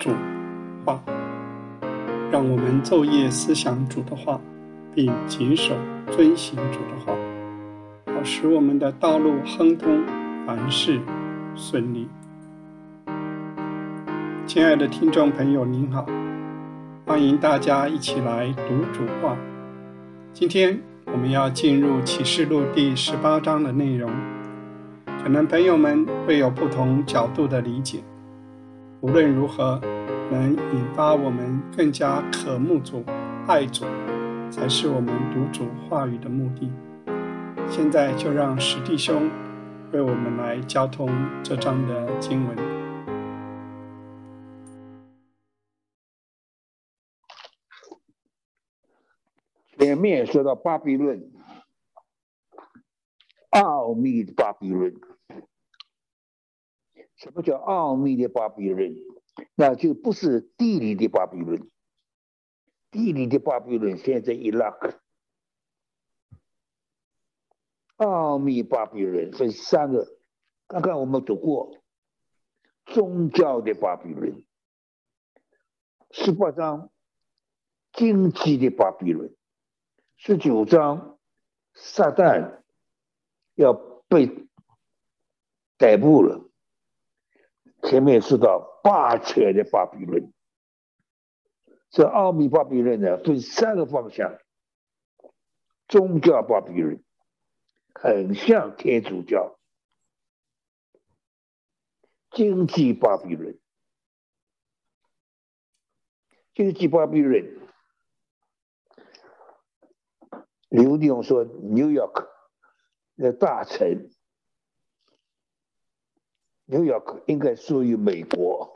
主话，让我们昼夜思想主的话，并谨守遵行主的话，好使我们的道路亨通，凡事顺利。亲爱的听众朋友，您好，欢迎大家一起来读主话。今天我们要进入启示录第十八章的内容，可能朋友们会有不同角度的理解。无论如何，能引发我们更加渴慕主、爱主，才是我们读主话语的目的。现在就让史弟兄为我们来交通这章的经文。前面说到巴比伦，奥秘的巴比伦。什么叫奥秘的巴比伦？那就不是地理的巴比伦。地理的巴比伦现在伊拉克。奥秘巴比伦分三个，刚刚我们读过宗教的巴比伦，十八章经济的巴比伦，十九章撒旦要被逮捕了。前面说到霸权的巴比伦，这奥秘巴比伦呢分三个方向：宗教巴比伦，很像天主教；经济巴比伦，经济巴比伦，刘弟兄说，New York 那大城。纽约应该属于美国，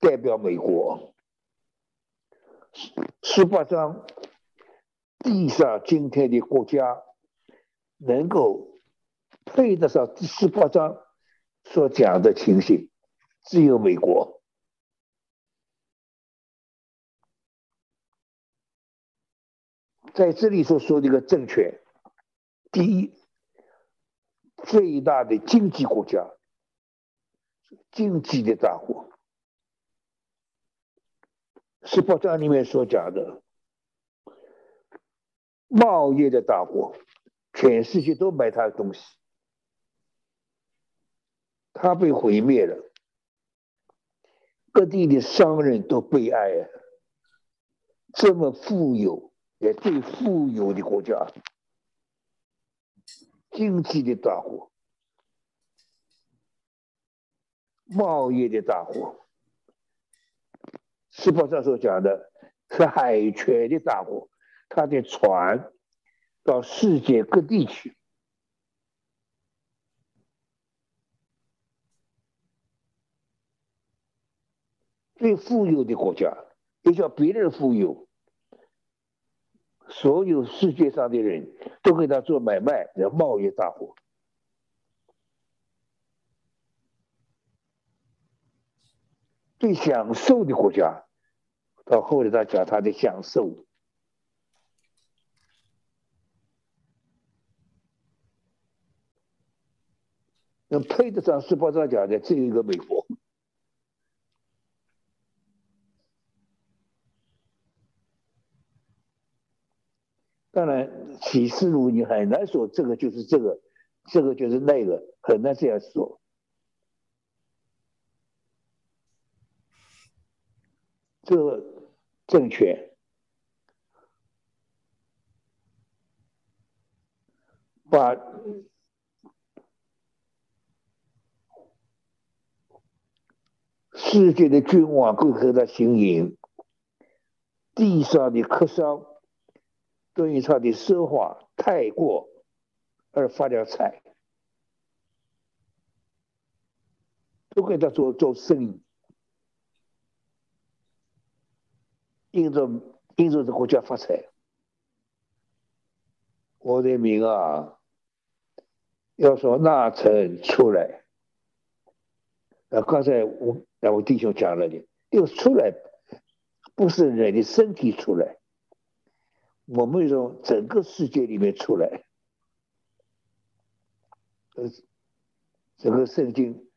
代表美国。十八章，地上今天的国家能够配得上第十八章所讲的情形，只有美国。在这里所说的一个政权，第一。最大的经济国家，经济的大国，十八章里面所讲的贸易的大国，全世界都买他的东西，他被毁灭了，各地的商人都悲哀啊！这么富有也最富有的国家。经济的大国，贸易的大国，十八章所讲的是海权的大国，他的船到世界各地去，最富有的国家，也叫别人富有。所有世界上的人都跟他做买卖，叫贸易大户。最享受的国家，到后来他讲他的享受，能配得上十八章讲的只有一个美国。当然，启示录你很难说这个就是这个，这个就是那个，很难这样说。这个政权把世界的君王归和他行营，地上的客商。对于他的奢华太过而发了财，都给他做做生意，因着因着这国家发财。我的名啊，要说纳成出来，那，刚才我两位弟兄讲了的，要出来，不是人的身体出来。我们从整个世界里面出来，呃，整个圣经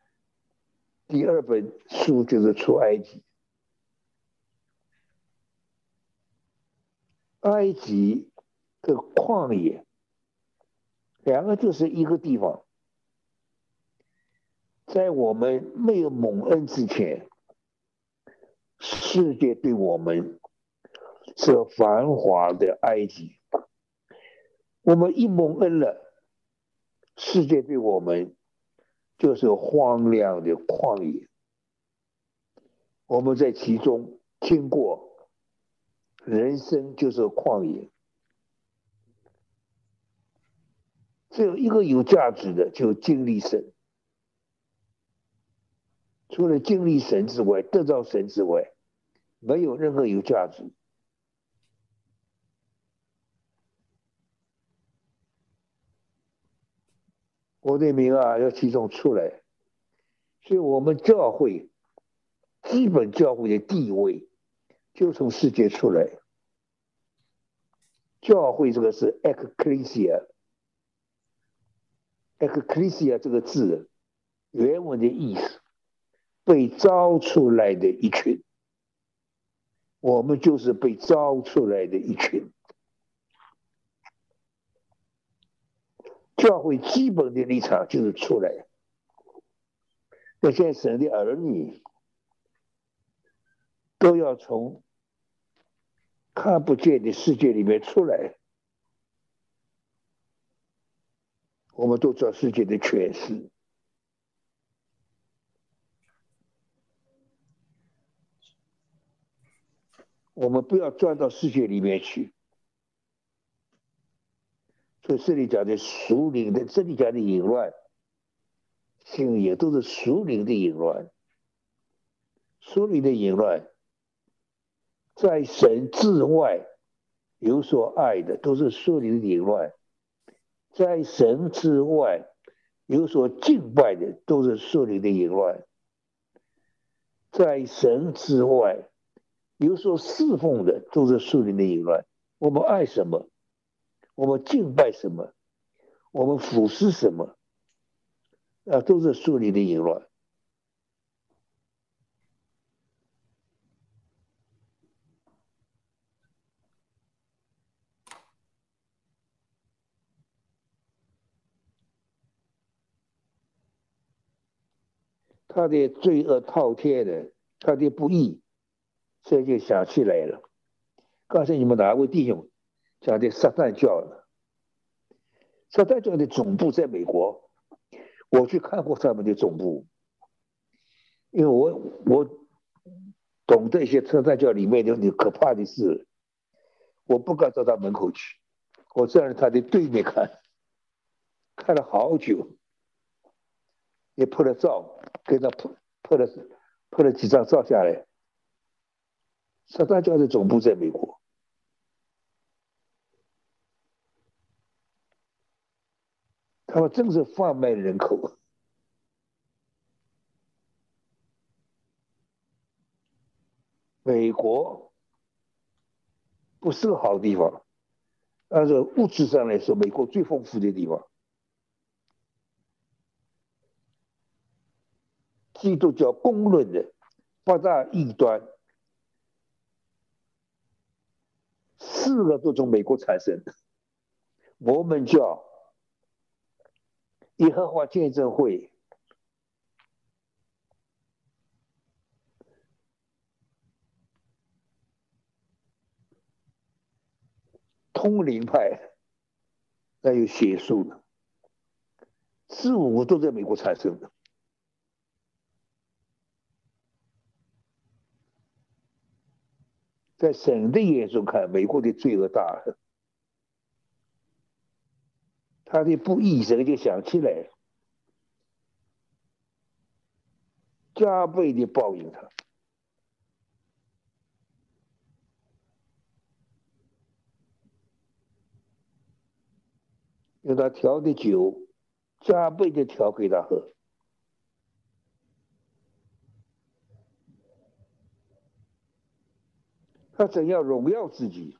第二本书就是出埃及。埃及的旷野，两个就是一个地方。在我们没有蒙恩之前，世界对我们这繁华的埃及。我们一蒙恩了，世界对我们就是荒凉的旷野。我们在其中经过。人生就是旷野，只有一个有价值的，就经历神。除了经历神之外，得到神之外，没有任何有价值。我的名啊，要集中出来，所以我们教会基本教会的地位。就从世界出来，教会这个是 ecclesia，ecclesia 这个字原文的意思，被招出来的一群，我们就是被招出来的一群。教会基本的立场就是出来，那现在神的儿女都要从。看不见的世界里面出来，我们都知道世界的诠释。我们不要钻到世界里面去。所以这里讲的属灵的，这里讲的淫乱，性也都是属灵的淫乱，属灵的淫乱。在神之外有所爱的，都是属灵的淫乱；在神之外有所敬拜的，都是属灵的淫乱；在神之外有所侍奉的，都是属灵的淫乱。我们爱什么？我们敬拜什么？我们俯视什么？啊，都是属灵的淫乱。他的罪恶滔天的，他的不义，这就想起来了。刚才你们哪位弟兄讲的撒旦教了？撒旦教的总部在美国，我去看过他们的总部，因为我我懂得一些撒旦教里面的可怕的事，我不敢到门口去，我站在他的对面看，看了好久。也拍了照，给他拍拍了拍了几张照下来。撒旦教的总部在美国，他们正是贩卖人口。美国不是个好地方，按照物质上来说，美国最丰富的地方。基督教公论的八大异端，四个都从美国产生。摩门教、耶和华见证会、通灵派，还有邪术的，四五都在美国产生的。在神的眼中看，美国的罪恶大，他的不义神就想起来了，加倍的报应他，用他调的酒，加倍的调给他喝。他怎样荣耀自己？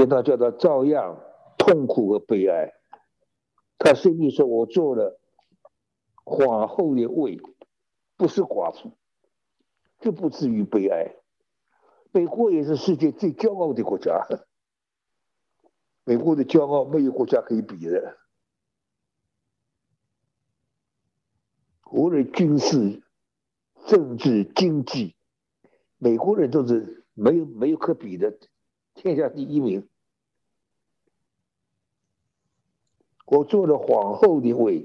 因他叫他照样痛苦和悲哀。他甚至说：“我做了皇后的位不是寡妇，就不至于悲哀。美国也是世界最骄傲的国家，美国的骄傲没有国家可以比的。无论军事、政治、经济，美国人都是没有没有可比的，天下第一名。我做了皇后的位，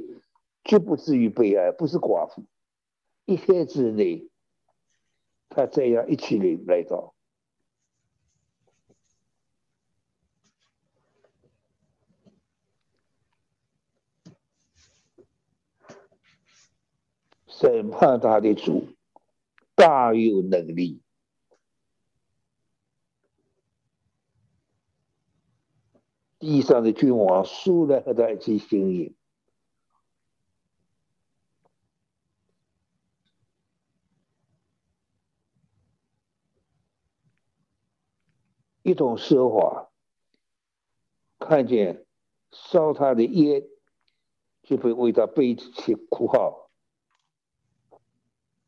绝不至于悲哀，不是寡妇。一天之内，他这样一起来来到。审判他的主大有能力，地上的君王素来和他一起行营，一同奢华，看见烧他的烟，就会为他背起哭号。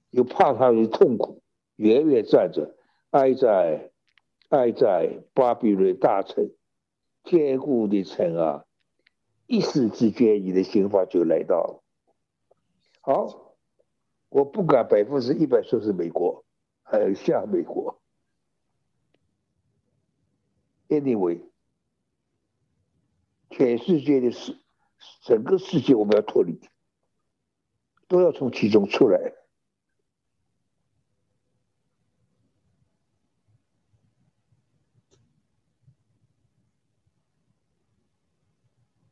又怕他的痛苦，远远站着，挨在挨在巴比伦大城坚固的城啊！一时之间，你的想法就来到了。好，我不敢百分之一百说是美国，还有像美国。Anyway，全世界的事，整个世界我们要脱离，都要从其中出来。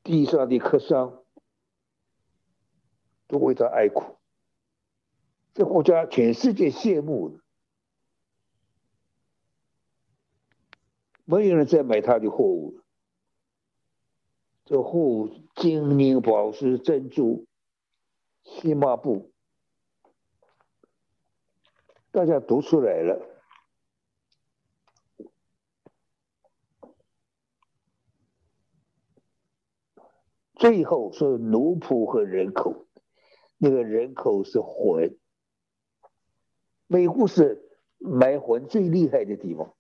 地上的客商都为他哀哭，这国家全世界羡慕没有人再买他的货物了。这货物金银宝石珍珠、细麻布，大家读出来了。最后是奴仆和人口，那个人口是魂。美国是买魂最厉害的地方。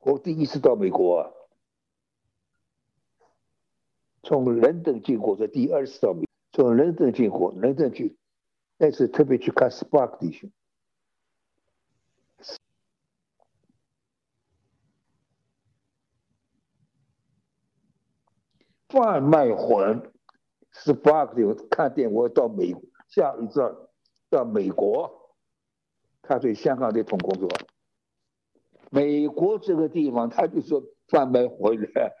我第一次到美国啊，从伦敦进货，这第二次到美，从伦敦进货，伦敦去，那次特别去看 Spark 弟兄。贩卖魂是八个看电我到美下一站到美国，他对香港的同工作。美国这个地方，他就说贩卖魂的，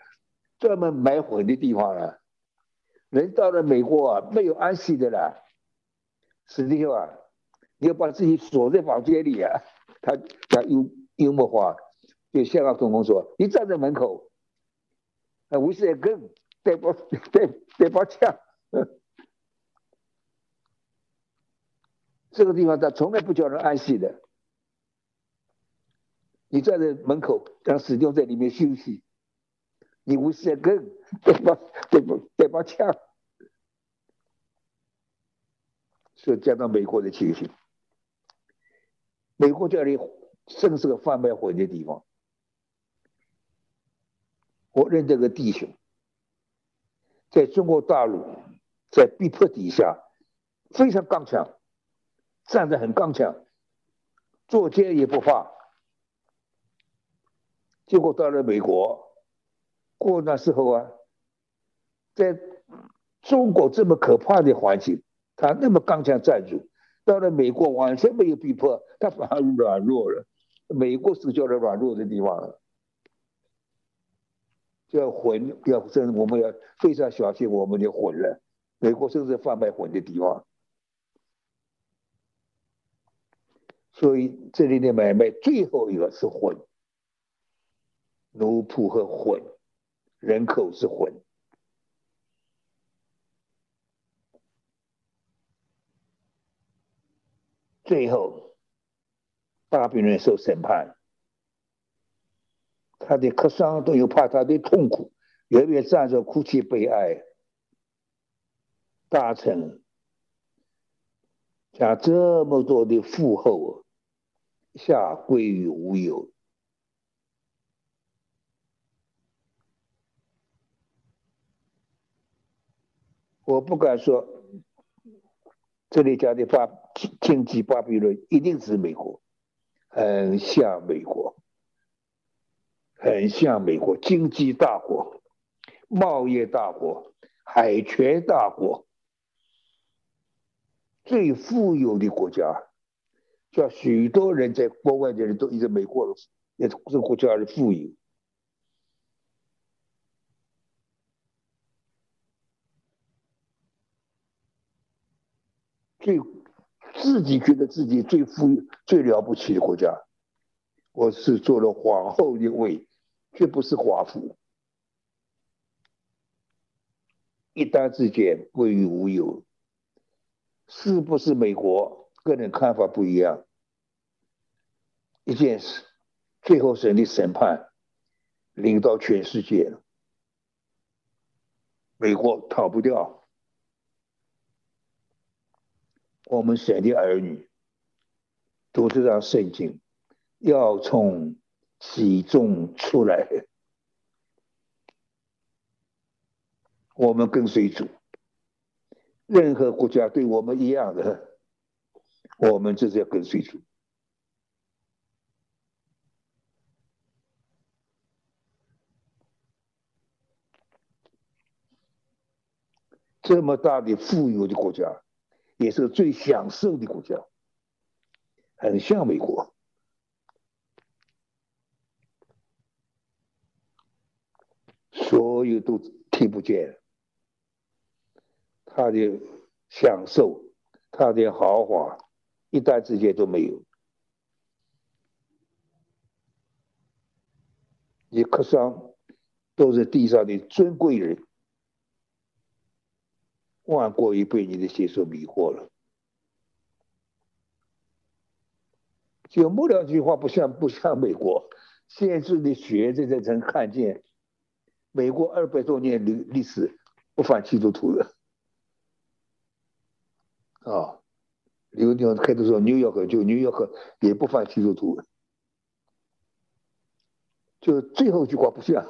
专门买魂的地方了。人到了美国啊，没有安息的了。实际上啊，你要把自己锁在房间里啊。他他幽幽默话，对香港同工说：“你站在门口，啊，为什么？”带把带带把枪，这个地方他从来不叫人安息的。你站在门口，让死丢在里面休息，你无事跟带把带把带把枪，是加到美国的情形。美国这里正是个贩卖火的地方。我认这个弟兄。在中国大陆，在逼迫底下，非常刚强，站得很刚强，做奸也不怕。结果到了美国，过那时候啊，在中国这么可怕的环境，他那么刚强站住；到了美国完全没有逼迫，他反而软弱了。美国是叫做软弱的地方了。要混，要真，我们要非常小心我们的混了。美国甚至贩卖混的地方，所以这里的买卖最后一个是混，奴仆和混，人口是混，最后巴比伦受审判。他的客商都有怕他的痛苦，远远站着哭泣悲哀，大臣将这么多的富厚下归于无有。我不敢说，这里讲的巴经济巴比伦一定是美国，很像美国，很像美国经济大国、贸易大国、海权大国，最富有的国家，叫许多人在国外的人都以为美国也这个国家是富有。最自己觉得自己最富裕、最了不起的国家，我是做了皇后的位，却不是华府。一旦之间归于无有，是不是美国？个人看法不一样。一件事，最后审理审判领到全世界，美国逃不掉。我们神的儿女读这张圣经，要从其中出来。我们跟随主，任何国家对我们一样的，我们就是要跟随主。这么大的富有的国家。也是最享受的国家，很像美国，所有都听不见，他的享受，他的豪华，一旦之间都没有。你客商都是地上的尊贵人。万过于被你的血所迷惑了，就末两句话不像不像美国，现在的学者在曾看见，美国二百多年历历史不反基督徒的，啊，刘牛开头说纽约河就纽约河也不反基督徒，就最后一句话不像，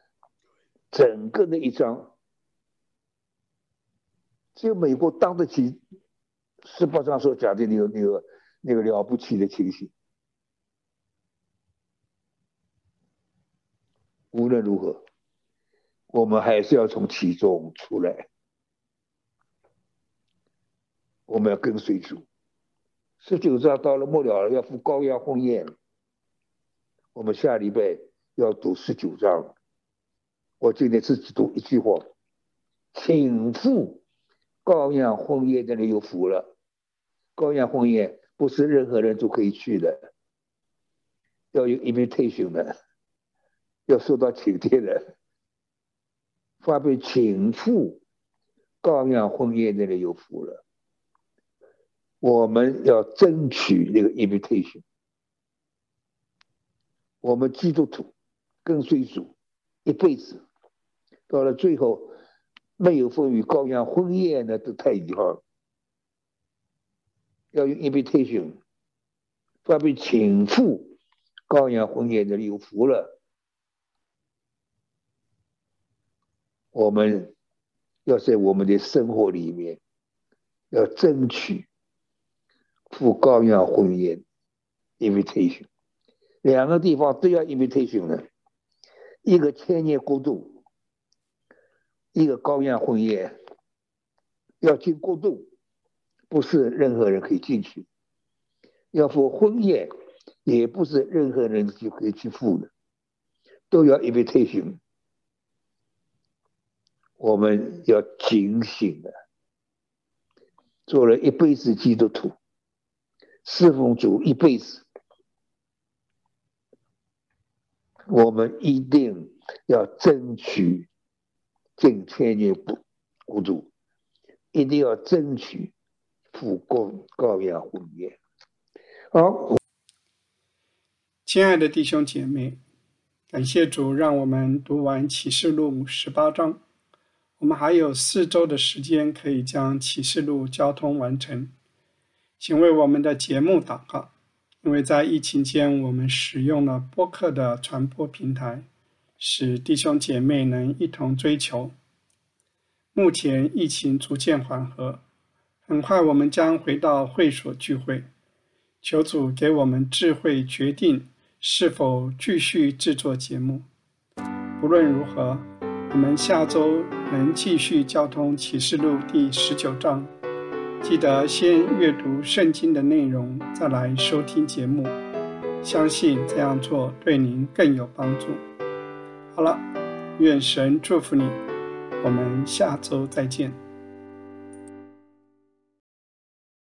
整个那一章。只有美国当得起十八章所讲的那个那个那个了不起的情形。无论如何，我们还是要从其中出来。我们要跟随主。十九章到了末了，要赴高阳婚宴。我们下礼拜要读十九章。我今天只读一句话，请赴。高阳婚宴的人有福了。高阳婚宴不是任何人都可以去的，要有 invitation 的，要受到请帖的。发被请赴高阳婚宴的人有福了。我们要争取那个 invitation。我们基督徒跟随主一辈子，到了最后。没有风雨高阳婚宴那都太遗憾了。要用 invitation，发被请赴高阳婚宴的有福了。我们要在我们的生活里面，要争取赴高阳婚宴 invitation，两个地方都要 invitation 的，一个千年国度。一个高阳婚宴要进过渡，不是任何人可以进去；要赴婚宴，也不是任何人就可以去赴的，都要 invitation。我们要警醒的，做了一辈子基督徒，侍奉主一辈子，我们一定要争取。进千年不孤独，一定要争取复高高阳婚宴。好，亲爱的弟兄姐妹，感谢主，让我们读完启示录十八章。我们还有四周的时间可以将启示录交通完成。请为我们的节目祷告，因为在疫情间，我们使用了播客的传播平台，使弟兄姐妹能一同追求。目前疫情逐渐缓和，很快我们将回到会所聚会。求主给我们智慧，决定。是否继续制作节目？不论如何，我们下周能继续交通启示录第十九章。记得先阅读圣经的内容，再来收听节目。相信这样做对您更有帮助。好了，愿神祝福你。我们下周再见。